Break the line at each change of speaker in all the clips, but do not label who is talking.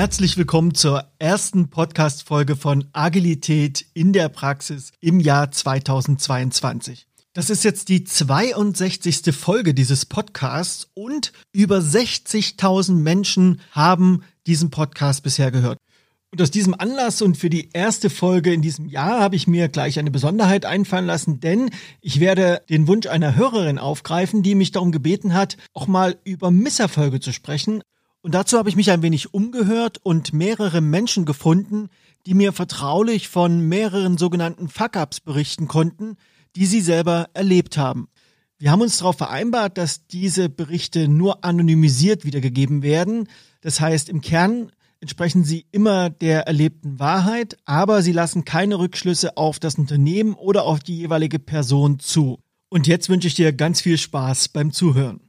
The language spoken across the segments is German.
Herzlich willkommen zur ersten Podcast-Folge von Agilität in der Praxis im Jahr 2022. Das ist jetzt die 62. Folge dieses Podcasts und über 60.000 Menschen haben diesen Podcast bisher gehört. Und aus diesem Anlass und für die erste Folge in diesem Jahr habe ich mir gleich eine Besonderheit einfallen lassen, denn ich werde den Wunsch einer Hörerin aufgreifen, die mich darum gebeten hat, auch mal über Misserfolge zu sprechen. Und dazu habe ich mich ein wenig umgehört und mehrere Menschen gefunden, die mir vertraulich von mehreren sogenannten Fuck-ups berichten konnten, die sie selber erlebt haben. Wir haben uns darauf vereinbart, dass diese Berichte nur anonymisiert wiedergegeben werden. Das heißt, im Kern entsprechen sie immer der erlebten Wahrheit, aber sie lassen keine Rückschlüsse auf das Unternehmen oder auf die jeweilige Person zu. Und jetzt wünsche ich dir ganz viel Spaß beim Zuhören.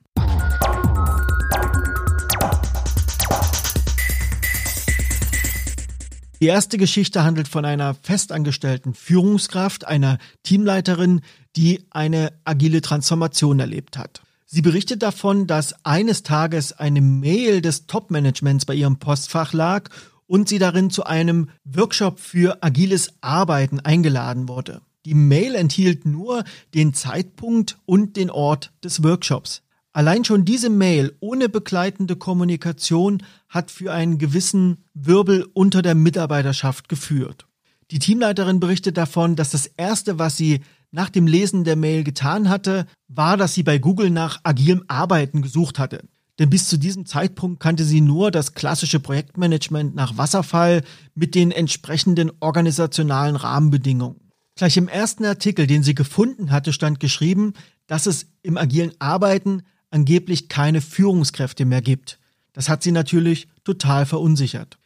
Die erste Geschichte handelt von einer festangestellten Führungskraft, einer Teamleiterin, die eine agile Transformation erlebt hat. Sie berichtet davon, dass eines Tages eine Mail des Top-Managements bei ihrem Postfach lag und sie darin zu einem Workshop für agiles Arbeiten eingeladen wurde. Die Mail enthielt nur den Zeitpunkt und den Ort des Workshops. Allein schon diese Mail ohne begleitende Kommunikation hat für einen gewissen Wirbel unter der Mitarbeiterschaft geführt. Die Teamleiterin berichtet davon, dass das Erste, was sie nach dem Lesen der Mail getan hatte, war, dass sie bei Google nach agilem Arbeiten gesucht hatte. Denn bis zu diesem Zeitpunkt kannte sie nur das klassische Projektmanagement nach Wasserfall mit den entsprechenden organisationalen Rahmenbedingungen. Gleich im ersten Artikel, den sie gefunden hatte, stand geschrieben, dass es im agilen Arbeiten angeblich keine Führungskräfte mehr gibt. Das hat sie natürlich total verunsichert.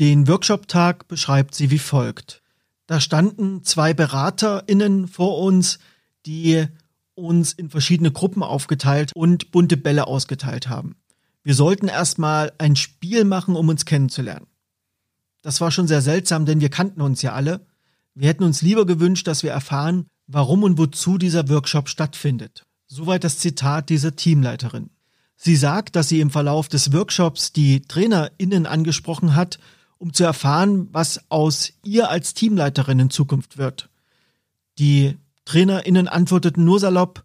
Den Workshop-Tag beschreibt sie wie folgt. Da standen zwei BeraterInnen vor uns, die uns in verschiedene Gruppen aufgeteilt und bunte Bälle ausgeteilt haben. Wir sollten erstmal ein Spiel machen, um uns kennenzulernen. Das war schon sehr seltsam, denn wir kannten uns ja alle. Wir hätten uns lieber gewünscht, dass wir erfahren, warum und wozu dieser Workshop stattfindet. Soweit das Zitat dieser Teamleiterin. Sie sagt, dass sie im Verlauf des Workshops die TrainerInnen angesprochen hat um zu erfahren, was aus ihr als Teamleiterin in Zukunft wird. Die TrainerInnen antworteten nur salopp,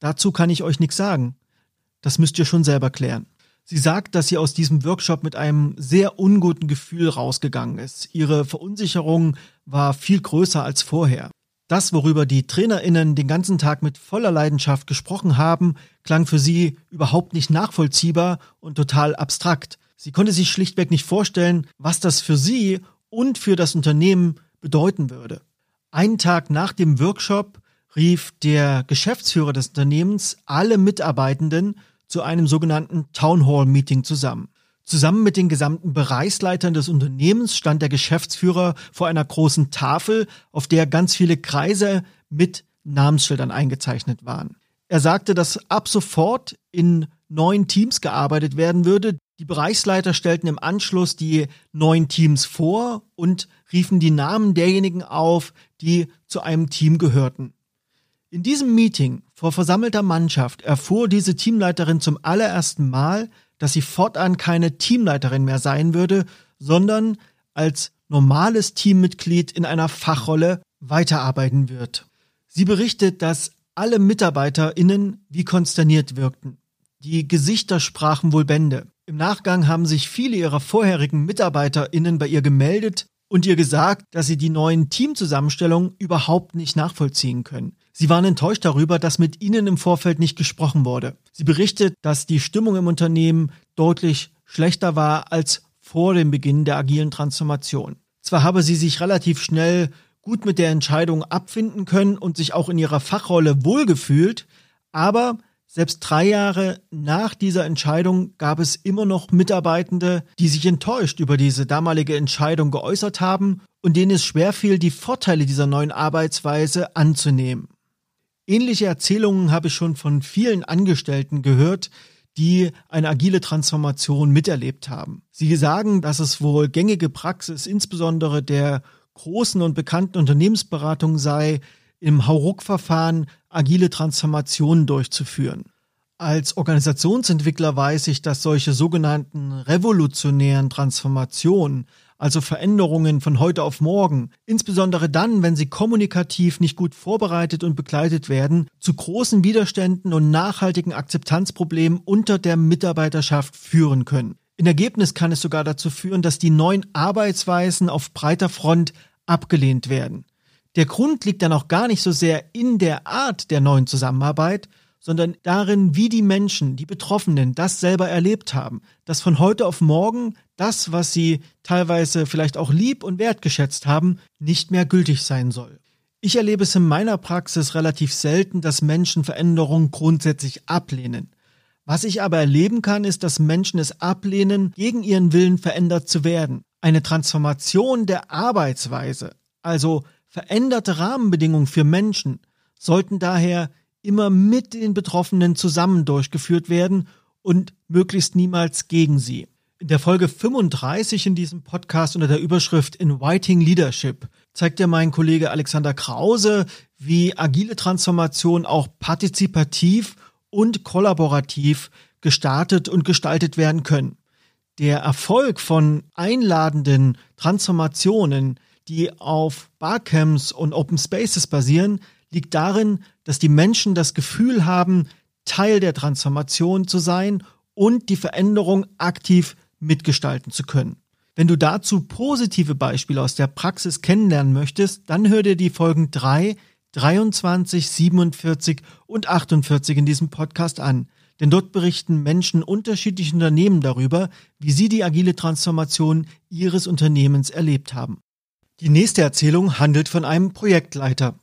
dazu kann ich euch nichts sagen. Das müsst ihr schon selber klären. Sie sagt, dass sie aus diesem Workshop mit einem sehr unguten Gefühl rausgegangen ist. Ihre Verunsicherung war viel größer als vorher. Das, worüber die TrainerInnen den ganzen Tag mit voller Leidenschaft gesprochen haben, klang für sie überhaupt nicht nachvollziehbar und total abstrakt. Sie konnte sich schlichtweg nicht vorstellen, was das für sie und für das Unternehmen bedeuten würde. Einen Tag nach dem Workshop rief der Geschäftsführer des Unternehmens alle Mitarbeitenden zu einem sogenannten Town Hall Meeting zusammen. Zusammen mit den gesamten Bereichsleitern des Unternehmens stand der Geschäftsführer vor einer großen Tafel, auf der ganz viele Kreise mit Namensschildern eingezeichnet waren. Er sagte, dass ab sofort in neun Teams gearbeitet werden würde, die Bereichsleiter stellten im Anschluss die neuen Teams vor und riefen die Namen derjenigen auf, die zu einem Team gehörten. In diesem Meeting vor versammelter Mannschaft erfuhr diese Teamleiterin zum allerersten Mal, dass sie fortan keine Teamleiterin mehr sein würde, sondern als normales Teammitglied in einer Fachrolle weiterarbeiten wird. Sie berichtet, dass alle MitarbeiterInnen wie konsterniert wirkten. Die Gesichter sprachen wohl Bände. Im Nachgang haben sich viele ihrer vorherigen MitarbeiterInnen bei ihr gemeldet und ihr gesagt, dass sie die neuen Teamzusammenstellungen überhaupt nicht nachvollziehen können. Sie waren enttäuscht darüber, dass mit ihnen im Vorfeld nicht gesprochen wurde. Sie berichtet, dass die Stimmung im Unternehmen deutlich schlechter war als vor dem Beginn der agilen Transformation. Zwar habe sie sich relativ schnell gut mit der Entscheidung abfinden können und sich auch in ihrer Fachrolle wohlgefühlt, aber selbst drei Jahre nach dieser Entscheidung gab es immer noch Mitarbeitende, die sich enttäuscht über diese damalige Entscheidung geäußert haben und denen es schwerfiel, die Vorteile dieser neuen Arbeitsweise anzunehmen. Ähnliche Erzählungen habe ich schon von vielen Angestellten gehört, die eine agile Transformation miterlebt haben. Sie sagen, dass es wohl gängige Praxis insbesondere der großen und bekannten Unternehmensberatung sei, im Hauruck-Verfahren agile Transformationen durchzuführen. Als Organisationsentwickler weiß ich, dass solche sogenannten revolutionären Transformationen, also Veränderungen von heute auf morgen, insbesondere dann, wenn sie kommunikativ nicht gut vorbereitet und begleitet werden, zu großen Widerständen und nachhaltigen Akzeptanzproblemen unter der Mitarbeiterschaft führen können. Im Ergebnis kann es sogar dazu führen, dass die neuen Arbeitsweisen auf breiter Front abgelehnt werden. Der Grund liegt dann auch gar nicht so sehr in der Art der neuen Zusammenarbeit, sondern darin, wie die Menschen, die Betroffenen, das selber erlebt haben, dass von heute auf morgen das, was sie teilweise vielleicht auch lieb und wertgeschätzt haben, nicht mehr gültig sein soll. Ich erlebe es in meiner Praxis relativ selten, dass Menschen Veränderungen grundsätzlich ablehnen. Was ich aber erleben kann, ist, dass Menschen es ablehnen, gegen ihren Willen verändert zu werden. Eine Transformation der Arbeitsweise, also veränderte Rahmenbedingungen für Menschen, sollten daher immer mit den Betroffenen zusammen durchgeführt werden und möglichst niemals gegen sie. In der Folge 35 in diesem Podcast unter der Überschrift Inviting Leadership zeigt ja mein Kollege Alexander Krause, wie agile Transformation auch partizipativ und kollaborativ gestartet und gestaltet werden können. Der Erfolg von einladenden Transformationen, die auf Barcamps und Open Spaces basieren, liegt darin, dass die Menschen das Gefühl haben, Teil der Transformation zu sein und die Veränderung aktiv mitgestalten zu können. Wenn du dazu positive Beispiele aus der Praxis kennenlernen möchtest, dann hör dir die Folgen 3, 23, 47 und 48 in diesem Podcast an. Denn dort berichten Menschen unterschiedlicher Unternehmen darüber, wie sie die agile Transformation ihres Unternehmens erlebt haben. Die nächste Erzählung handelt von einem Projektleiter.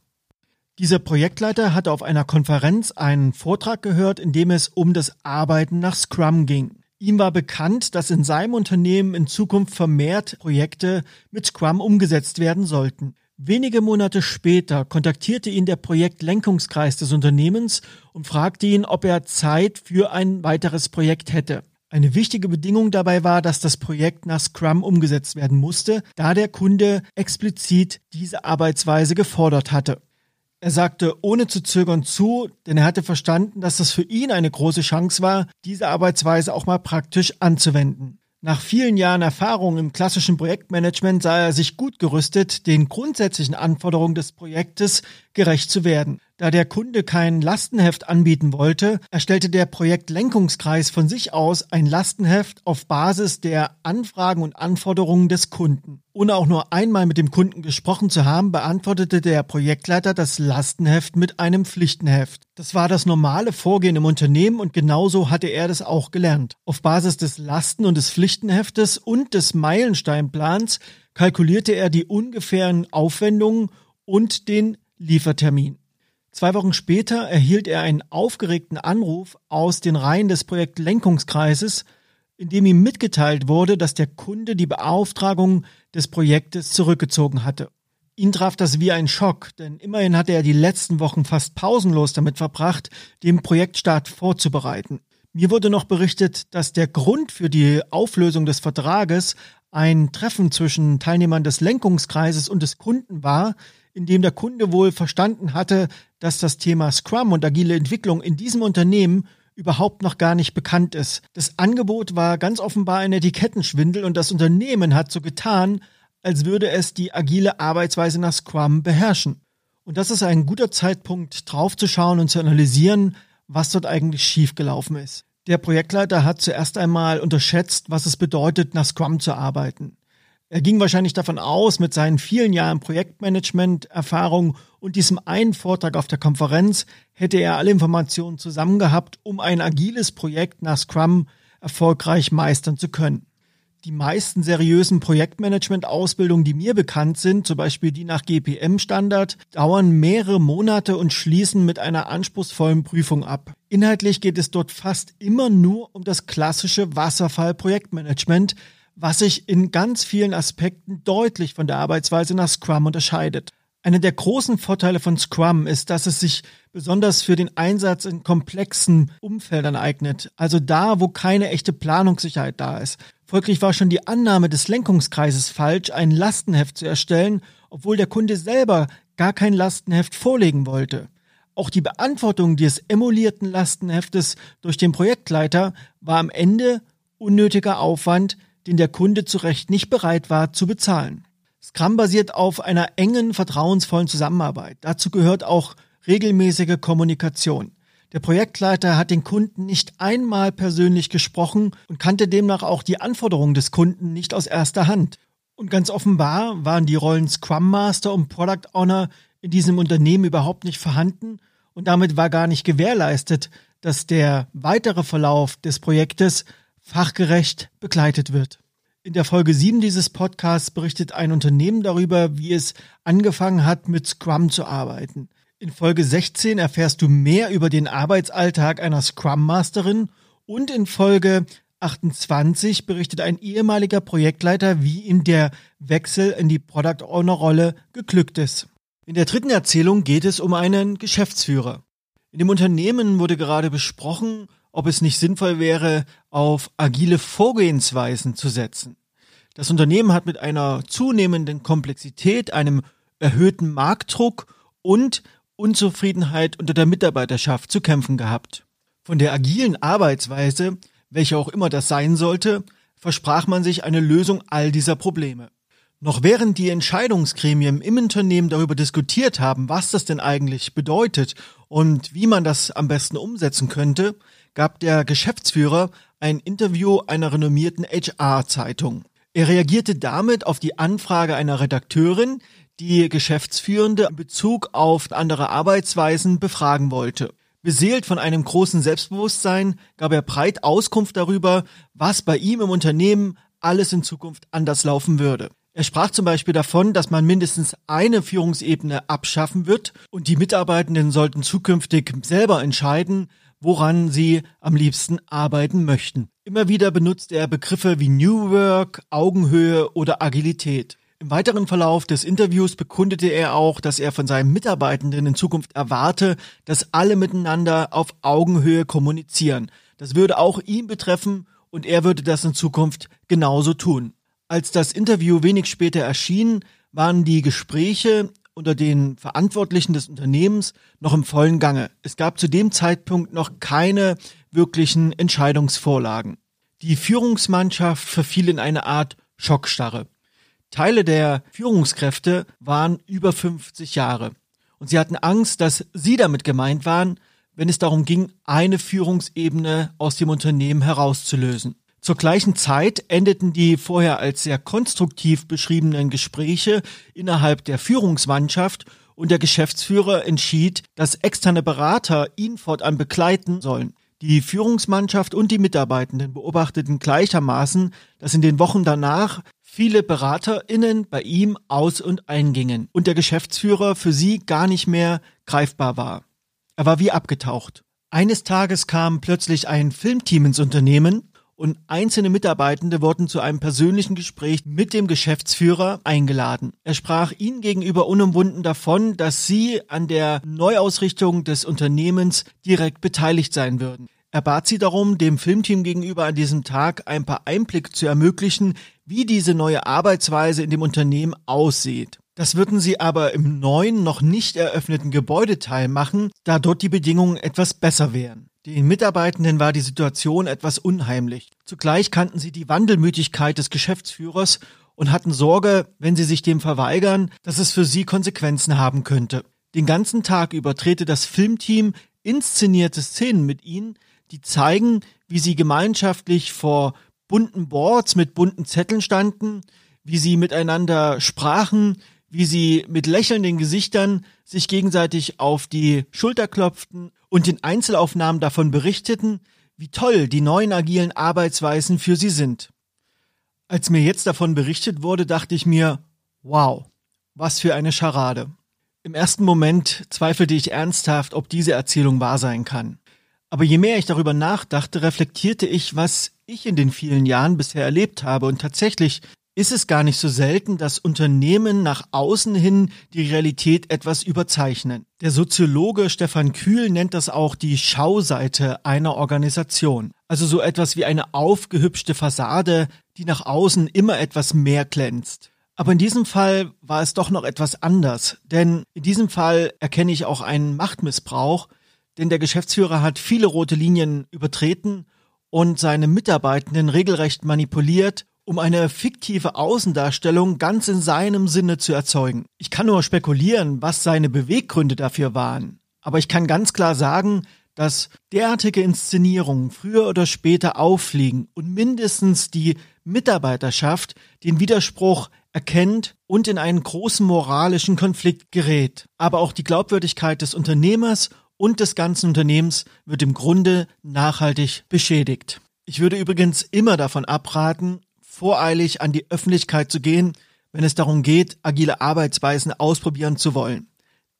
Dieser Projektleiter hatte auf einer Konferenz einen Vortrag gehört, in dem es um das Arbeiten nach Scrum ging. Ihm war bekannt, dass in seinem Unternehmen in Zukunft vermehrt Projekte mit Scrum umgesetzt werden sollten. Wenige Monate später kontaktierte ihn der Projektlenkungskreis des Unternehmens und fragte ihn, ob er Zeit für ein weiteres Projekt hätte. Eine wichtige Bedingung dabei war, dass das Projekt nach Scrum umgesetzt werden musste, da der Kunde explizit diese Arbeitsweise gefordert hatte. Er sagte ohne zu zögern zu, denn er hatte verstanden, dass das für ihn eine große Chance war, diese Arbeitsweise auch mal praktisch anzuwenden. Nach vielen Jahren Erfahrung im klassischen Projektmanagement sah er sich gut gerüstet, den grundsätzlichen Anforderungen des Projektes gerecht zu werden. Da der Kunde kein Lastenheft anbieten wollte, erstellte der Projektlenkungskreis von sich aus ein Lastenheft auf Basis der Anfragen und Anforderungen des Kunden. Ohne auch nur einmal mit dem Kunden gesprochen zu haben, beantwortete der Projektleiter das Lastenheft mit einem Pflichtenheft. Das war das normale Vorgehen im Unternehmen und genauso hatte er das auch gelernt. Auf Basis des Lasten- und des Pflichtenheftes und des Meilensteinplans kalkulierte er die ungefähren Aufwendungen und den Liefertermin. Zwei Wochen später erhielt er einen aufgeregten Anruf aus den Reihen des Projektlenkungskreises, in dem ihm mitgeteilt wurde, dass der Kunde die Beauftragung des Projektes zurückgezogen hatte. Ihn traf das wie ein Schock, denn immerhin hatte er die letzten Wochen fast pausenlos damit verbracht, den Projektstart vorzubereiten. Mir wurde noch berichtet, dass der Grund für die Auflösung des Vertrages ein Treffen zwischen Teilnehmern des Lenkungskreises und des Kunden war, in dem der Kunde wohl verstanden hatte, dass das Thema Scrum und agile Entwicklung in diesem Unternehmen überhaupt noch gar nicht bekannt ist. Das Angebot war ganz offenbar ein Etikettenschwindel und das Unternehmen hat so getan, als würde es die agile Arbeitsweise nach Scrum beherrschen. Und das ist ein guter Zeitpunkt, draufzuschauen und zu analysieren, was dort eigentlich schiefgelaufen ist. Der Projektleiter hat zuerst einmal unterschätzt, was es bedeutet, nach Scrum zu arbeiten. Er ging wahrscheinlich davon aus, mit seinen vielen Jahren Projektmanagement-Erfahrung und diesem einen Vortrag auf der Konferenz hätte er alle Informationen zusammen gehabt, um ein agiles Projekt nach Scrum erfolgreich meistern zu können. Die meisten seriösen Projektmanagement-Ausbildungen, die mir bekannt sind, zum Beispiel die nach GPM-Standard, dauern mehrere Monate und schließen mit einer anspruchsvollen Prüfung ab. Inhaltlich geht es dort fast immer nur um das klassische Wasserfall-Projektmanagement, was sich in ganz vielen Aspekten deutlich von der Arbeitsweise nach Scrum unterscheidet. Einer der großen Vorteile von Scrum ist, dass es sich besonders für den Einsatz in komplexen Umfeldern eignet, also da, wo keine echte Planungssicherheit da ist. Folglich war schon die Annahme des Lenkungskreises falsch, ein Lastenheft zu erstellen, obwohl der Kunde selber gar kein Lastenheft vorlegen wollte. Auch die Beantwortung des emulierten Lastenheftes durch den Projektleiter war am Ende unnötiger Aufwand, den der Kunde zu Recht nicht bereit war zu bezahlen. Scrum basiert auf einer engen, vertrauensvollen Zusammenarbeit. Dazu gehört auch regelmäßige Kommunikation. Der Projektleiter hat den Kunden nicht einmal persönlich gesprochen und kannte demnach auch die Anforderungen des Kunden nicht aus erster Hand. Und ganz offenbar waren die Rollen Scrum Master und Product Owner in diesem Unternehmen überhaupt nicht vorhanden und damit war gar nicht gewährleistet, dass der weitere Verlauf des Projektes fachgerecht begleitet wird. In der Folge 7 dieses Podcasts berichtet ein Unternehmen darüber, wie es angefangen hat, mit Scrum zu arbeiten. In Folge 16 erfährst du mehr über den Arbeitsalltag einer Scrum Masterin und in Folge 28 berichtet ein ehemaliger Projektleiter, wie ihm der Wechsel in die Product Owner Rolle geglückt ist. In der dritten Erzählung geht es um einen Geschäftsführer. In dem Unternehmen wurde gerade besprochen, ob es nicht sinnvoll wäre, auf agile Vorgehensweisen zu setzen. Das Unternehmen hat mit einer zunehmenden Komplexität, einem erhöhten Marktdruck und Unzufriedenheit unter der Mitarbeiterschaft zu kämpfen gehabt. Von der agilen Arbeitsweise, welche auch immer das sein sollte, versprach man sich eine Lösung all dieser Probleme. Noch während die Entscheidungsgremien im Unternehmen darüber diskutiert haben, was das denn eigentlich bedeutet und wie man das am besten umsetzen könnte, gab der Geschäftsführer ein Interview einer renommierten HR-Zeitung. Er reagierte damit auf die Anfrage einer Redakteurin, die Geschäftsführende in Bezug auf andere Arbeitsweisen befragen wollte. Beseelt von einem großen Selbstbewusstsein gab er breit Auskunft darüber, was bei ihm im Unternehmen alles in Zukunft anders laufen würde. Er sprach zum Beispiel davon, dass man mindestens eine Führungsebene abschaffen wird und die Mitarbeitenden sollten zukünftig selber entscheiden, woran sie am liebsten arbeiten möchten. Immer wieder benutzt er Begriffe wie New Work, Augenhöhe oder Agilität. Im weiteren Verlauf des Interviews bekundete er auch, dass er von seinen Mitarbeitenden in Zukunft erwarte, dass alle miteinander auf Augenhöhe kommunizieren. Das würde auch ihn betreffen und er würde das in Zukunft genauso tun. Als das Interview wenig später erschien, waren die Gespräche unter den Verantwortlichen des Unternehmens noch im vollen Gange. Es gab zu dem Zeitpunkt noch keine wirklichen Entscheidungsvorlagen. Die Führungsmannschaft verfiel in eine Art Schockstarre. Teile der Führungskräfte waren über 50 Jahre und sie hatten Angst, dass sie damit gemeint waren, wenn es darum ging, eine Führungsebene aus dem Unternehmen herauszulösen. Zur gleichen Zeit endeten die vorher als sehr konstruktiv beschriebenen Gespräche innerhalb der Führungsmannschaft und der Geschäftsführer entschied, dass externe Berater ihn fortan begleiten sollen. Die Führungsmannschaft und die Mitarbeitenden beobachteten gleichermaßen, dass in den Wochen danach viele BeraterInnen bei ihm aus- und eingingen und der Geschäftsführer für sie gar nicht mehr greifbar war. Er war wie abgetaucht. Eines Tages kam plötzlich ein Filmteam ins Unternehmen und einzelne Mitarbeitende wurden zu einem persönlichen Gespräch mit dem Geschäftsführer eingeladen. Er sprach ihnen gegenüber unumwunden davon, dass sie an der Neuausrichtung des Unternehmens direkt beteiligt sein würden. Er bat sie darum, dem Filmteam gegenüber an diesem Tag ein paar Einblick zu ermöglichen, wie diese neue Arbeitsweise in dem Unternehmen aussieht. Das würden sie aber im neuen, noch nicht eröffneten Gebäudeteil machen, da dort die Bedingungen etwas besser wären. Den Mitarbeitenden war die Situation etwas unheimlich. Zugleich kannten sie die Wandelmütigkeit des Geschäftsführers und hatten Sorge, wenn sie sich dem verweigern, dass es für sie Konsequenzen haben könnte. Den ganzen Tag über drehte das Filmteam inszenierte Szenen mit ihnen, die zeigen, wie sie gemeinschaftlich vor bunten Boards mit bunten Zetteln standen, wie sie miteinander sprachen, wie sie mit lächelnden Gesichtern sich gegenseitig auf die Schulter klopften und in Einzelaufnahmen davon berichteten, wie toll die neuen agilen Arbeitsweisen für sie sind. Als mir jetzt davon berichtet wurde, dachte ich mir, wow, was für eine Scharade. Im ersten Moment zweifelte ich ernsthaft, ob diese Erzählung wahr sein kann. Aber je mehr ich darüber nachdachte, reflektierte ich, was ich in den vielen Jahren bisher erlebt habe und tatsächlich ist es gar nicht so selten, dass Unternehmen nach außen hin die Realität etwas überzeichnen. Der Soziologe Stefan Kühl nennt das auch die Schauseite einer Organisation. Also so etwas wie eine aufgehübschte Fassade, die nach außen immer etwas mehr glänzt. Aber in diesem Fall war es doch noch etwas anders, denn in diesem Fall erkenne ich auch einen Machtmissbrauch, denn der Geschäftsführer hat viele rote Linien übertreten und seine Mitarbeitenden regelrecht manipuliert, um eine fiktive Außendarstellung ganz in seinem Sinne zu erzeugen. Ich kann nur spekulieren, was seine Beweggründe dafür waren, aber ich kann ganz klar sagen, dass derartige Inszenierungen früher oder später auffliegen und mindestens die Mitarbeiterschaft den Widerspruch erkennt und in einen großen moralischen Konflikt gerät. Aber auch die Glaubwürdigkeit des Unternehmers und des ganzen Unternehmens wird im Grunde nachhaltig beschädigt. Ich würde übrigens immer davon abraten, voreilig an die Öffentlichkeit zu gehen, wenn es darum geht, agile Arbeitsweisen ausprobieren zu wollen.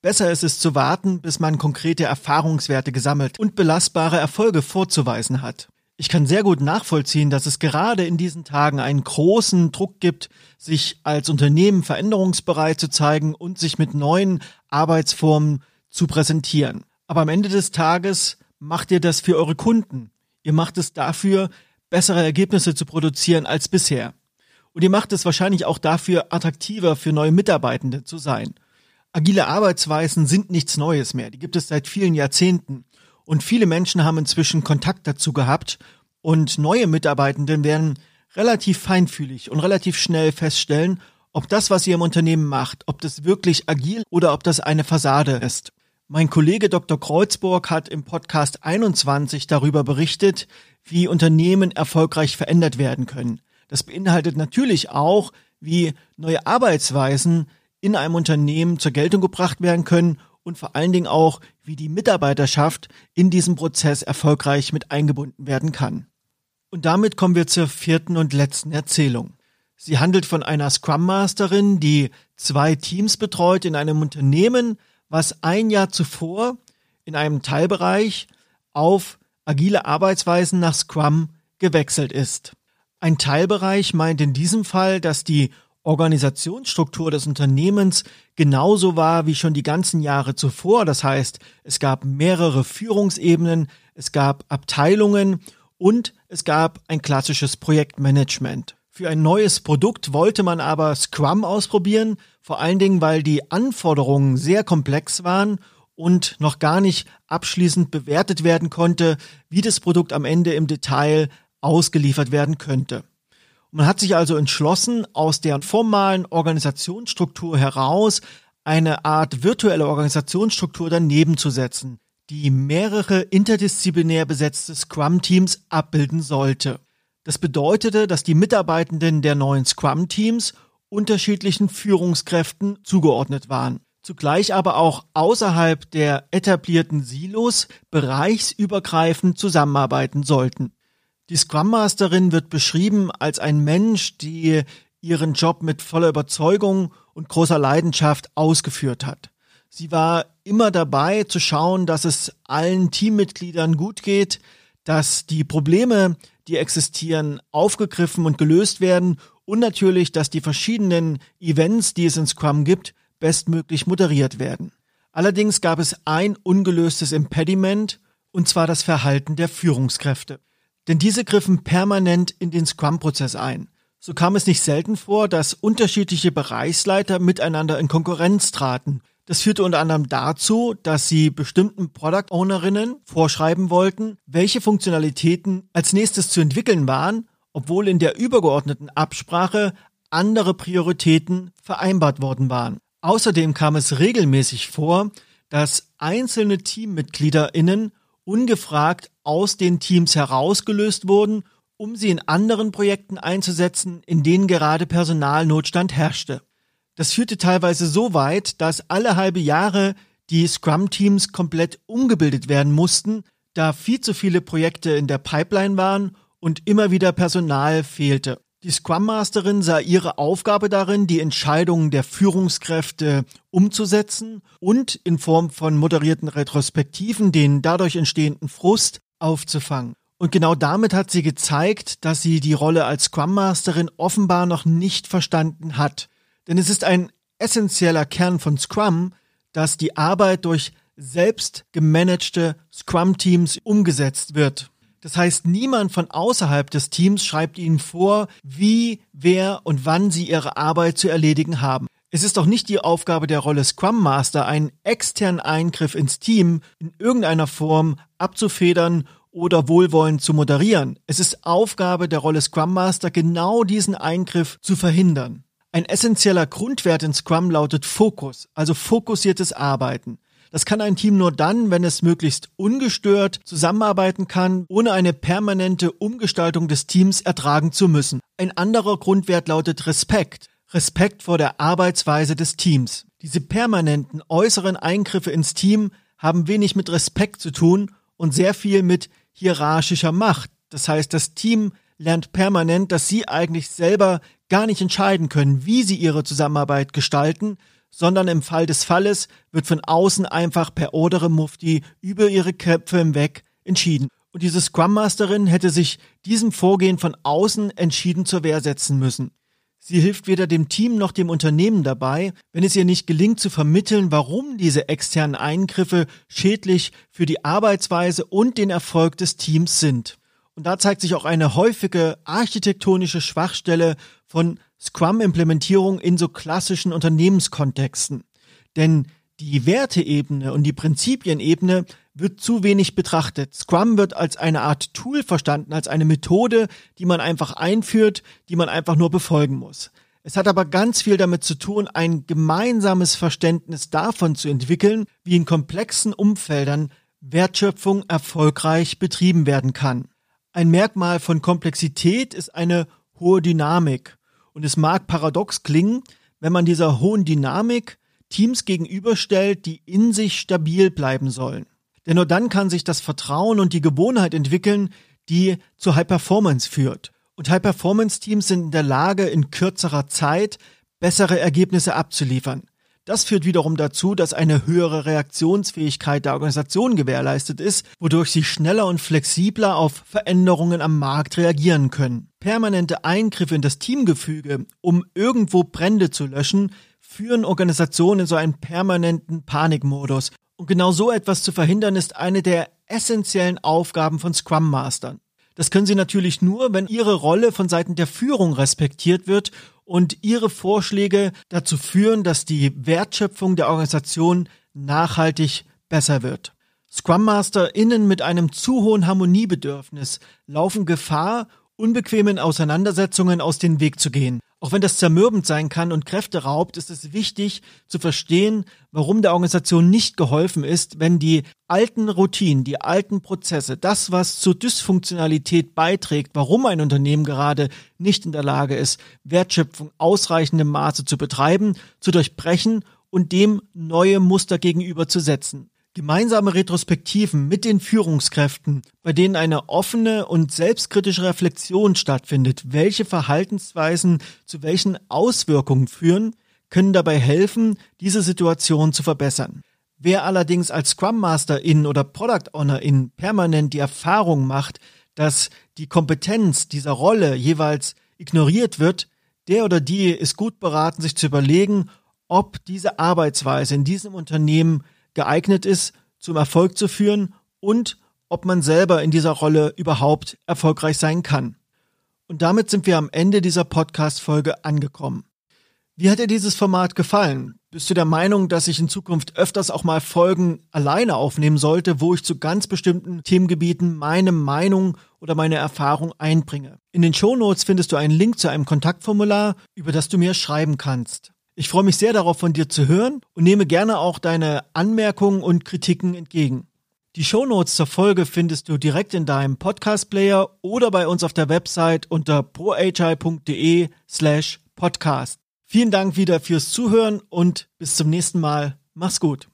Besser ist es zu warten, bis man konkrete Erfahrungswerte gesammelt und belastbare Erfolge vorzuweisen hat. Ich kann sehr gut nachvollziehen, dass es gerade in diesen Tagen einen großen Druck gibt, sich als Unternehmen veränderungsbereit zu zeigen und sich mit neuen Arbeitsformen zu präsentieren. Aber am Ende des Tages macht ihr das für eure Kunden. Ihr macht es dafür, bessere Ergebnisse zu produzieren als bisher. Und ihr macht es wahrscheinlich auch dafür, attraktiver für neue Mitarbeitende zu sein. Agile Arbeitsweisen sind nichts Neues mehr. Die gibt es seit vielen Jahrzehnten. Und viele Menschen haben inzwischen Kontakt dazu gehabt und neue Mitarbeitenden werden relativ feinfühlig und relativ schnell feststellen, ob das, was ihr im Unternehmen macht, ob das wirklich agil oder ob das eine Fassade ist. Mein Kollege Dr. Kreuzburg hat im Podcast 21 darüber berichtet, wie Unternehmen erfolgreich verändert werden können. Das beinhaltet natürlich auch, wie neue Arbeitsweisen in einem Unternehmen zur Geltung gebracht werden können und vor allen Dingen auch, wie die Mitarbeiterschaft in diesem Prozess erfolgreich mit eingebunden werden kann. Und damit kommen wir zur vierten und letzten Erzählung. Sie handelt von einer Scrum Masterin, die zwei Teams betreut in einem Unternehmen, was ein Jahr zuvor in einem Teilbereich auf agile Arbeitsweisen nach Scrum gewechselt ist. Ein Teilbereich meint in diesem Fall, dass die Organisationsstruktur des Unternehmens genauso war wie schon die ganzen Jahre zuvor. Das heißt, es gab mehrere Führungsebenen, es gab Abteilungen und es gab ein klassisches Projektmanagement. Für ein neues Produkt wollte man aber Scrum ausprobieren, vor allen Dingen, weil die Anforderungen sehr komplex waren und noch gar nicht abschließend bewertet werden konnte, wie das Produkt am Ende im Detail ausgeliefert werden könnte. Man hat sich also entschlossen, aus der formalen Organisationsstruktur heraus eine Art virtuelle Organisationsstruktur daneben zu setzen, die mehrere interdisziplinär besetzte Scrum-Teams abbilden sollte. Das bedeutete, dass die Mitarbeitenden der neuen Scrum-Teams unterschiedlichen Führungskräften zugeordnet waren, zugleich aber auch außerhalb der etablierten Silos bereichsübergreifend zusammenarbeiten sollten. Die Scrum Masterin wird beschrieben als ein Mensch, die ihren Job mit voller Überzeugung und großer Leidenschaft ausgeführt hat. Sie war immer dabei zu schauen, dass es allen Teammitgliedern gut geht, dass die Probleme, die existieren, aufgegriffen und gelöst werden und natürlich, dass die verschiedenen Events, die es in Scrum gibt, bestmöglich moderiert werden. Allerdings gab es ein ungelöstes Impediment, und zwar das Verhalten der Führungskräfte. Denn diese griffen permanent in den Scrum-Prozess ein. So kam es nicht selten vor, dass unterschiedliche Bereichsleiter miteinander in Konkurrenz traten. Das führte unter anderem dazu, dass sie bestimmten Product Ownerinnen vorschreiben wollten, welche Funktionalitäten als nächstes zu entwickeln waren, obwohl in der übergeordneten Absprache andere Prioritäten vereinbart worden waren. Außerdem kam es regelmäßig vor, dass einzelne Teammitgliederinnen ungefragt aus den Teams herausgelöst wurden, um sie in anderen Projekten einzusetzen, in denen gerade Personalnotstand herrschte. Das führte teilweise so weit, dass alle halbe Jahre die Scrum-Teams komplett umgebildet werden mussten, da viel zu viele Projekte in der Pipeline waren und immer wieder Personal fehlte. Die Scrum Masterin sah ihre Aufgabe darin, die Entscheidungen der Führungskräfte umzusetzen und in Form von moderierten Retrospektiven den dadurch entstehenden Frust aufzufangen. Und genau damit hat sie gezeigt, dass sie die Rolle als Scrum Masterin offenbar noch nicht verstanden hat. Denn es ist ein essentieller Kern von Scrum, dass die Arbeit durch selbst gemanagte Scrum-Teams umgesetzt wird. Das heißt, niemand von außerhalb des Teams schreibt ihnen vor, wie, wer und wann sie ihre Arbeit zu erledigen haben. Es ist auch nicht die Aufgabe der Rolle Scrum Master, einen externen Eingriff ins Team in irgendeiner Form abzufedern oder wohlwollend zu moderieren. Es ist Aufgabe der Rolle Scrum Master, genau diesen Eingriff zu verhindern. Ein essentieller Grundwert in Scrum lautet Fokus, also fokussiertes Arbeiten. Das kann ein Team nur dann, wenn es möglichst ungestört zusammenarbeiten kann, ohne eine permanente Umgestaltung des Teams ertragen zu müssen. Ein anderer Grundwert lautet Respekt. Respekt vor der Arbeitsweise des Teams. Diese permanenten äußeren Eingriffe ins Team haben wenig mit Respekt zu tun und sehr viel mit hierarchischer Macht. Das heißt, das Team lernt permanent, dass sie eigentlich selber gar nicht entscheiden können, wie sie ihre Zusammenarbeit gestalten, sondern im Fall des Falles wird von außen einfach per Ordere Mufti über ihre Köpfe hinweg entschieden. Und diese Scrum Masterin hätte sich diesem Vorgehen von außen entschieden zur Wehr setzen müssen. Sie hilft weder dem Team noch dem Unternehmen dabei, wenn es ihr nicht gelingt zu vermitteln, warum diese externen Eingriffe schädlich für die Arbeitsweise und den Erfolg des Teams sind. Und da zeigt sich auch eine häufige architektonische Schwachstelle von Scrum-Implementierung in so klassischen Unternehmenskontexten. Denn die Werteebene und die Prinzipienebene wird zu wenig betrachtet. Scrum wird als eine Art Tool verstanden, als eine Methode, die man einfach einführt, die man einfach nur befolgen muss. Es hat aber ganz viel damit zu tun, ein gemeinsames Verständnis davon zu entwickeln, wie in komplexen Umfeldern Wertschöpfung erfolgreich betrieben werden kann. Ein Merkmal von Komplexität ist eine hohe Dynamik. Und es mag paradox klingen, wenn man dieser hohen Dynamik Teams gegenüberstellt, die in sich stabil bleiben sollen. Denn nur dann kann sich das Vertrauen und die Gewohnheit entwickeln, die zu High Performance führt. Und High Performance Teams sind in der Lage, in kürzerer Zeit bessere Ergebnisse abzuliefern. Das führt wiederum dazu, dass eine höhere Reaktionsfähigkeit der Organisation gewährleistet ist, wodurch sie schneller und flexibler auf Veränderungen am Markt reagieren können. Permanente Eingriffe in das Teamgefüge, um irgendwo Brände zu löschen, führen Organisationen in so einen permanenten Panikmodus. Und genau so etwas zu verhindern, ist eine der essentiellen Aufgaben von Scrum Mastern. Das können sie natürlich nur, wenn ihre Rolle von Seiten der Führung respektiert wird und ihre Vorschläge dazu führen, dass die Wertschöpfung der Organisation nachhaltig besser wird. Scrum Master innen mit einem zu hohen Harmoniebedürfnis laufen Gefahr, unbequemen Auseinandersetzungen aus dem Weg zu gehen. Auch wenn das zermürbend sein kann und Kräfte raubt, ist es wichtig zu verstehen, warum der Organisation nicht geholfen ist, wenn die alten Routinen, die alten Prozesse, das, was zur Dysfunktionalität beiträgt, warum ein Unternehmen gerade nicht in der Lage ist, Wertschöpfung ausreichendem Maße zu betreiben, zu durchbrechen und dem neue Muster gegenüberzusetzen. Gemeinsame Retrospektiven mit den Führungskräften, bei denen eine offene und selbstkritische Reflexion stattfindet, welche Verhaltensweisen zu welchen Auswirkungen führen, können dabei helfen, diese Situation zu verbessern. Wer allerdings als Scrum Master in oder Product Owner in permanent die Erfahrung macht, dass die Kompetenz dieser Rolle jeweils ignoriert wird, der oder die ist gut beraten, sich zu überlegen, ob diese Arbeitsweise in diesem Unternehmen geeignet ist, zum Erfolg zu führen und ob man selber in dieser Rolle überhaupt erfolgreich sein kann. Und damit sind wir am Ende dieser Podcast-Folge angekommen. Wie hat dir dieses Format gefallen? Bist du der Meinung, dass ich in Zukunft öfters auch mal Folgen alleine aufnehmen sollte, wo ich zu ganz bestimmten Themengebieten meine Meinung oder meine Erfahrung einbringe? In den Shownotes findest du einen Link zu einem Kontaktformular, über das du mir schreiben kannst. Ich freue mich sehr darauf, von dir zu hören und nehme gerne auch deine Anmerkungen und Kritiken entgegen. Die Shownotes zur Folge findest du direkt in deinem Podcast-Player oder bei uns auf der Website unter prohi.de slash podcast. Vielen Dank wieder fürs Zuhören und bis zum nächsten Mal. Mach's gut.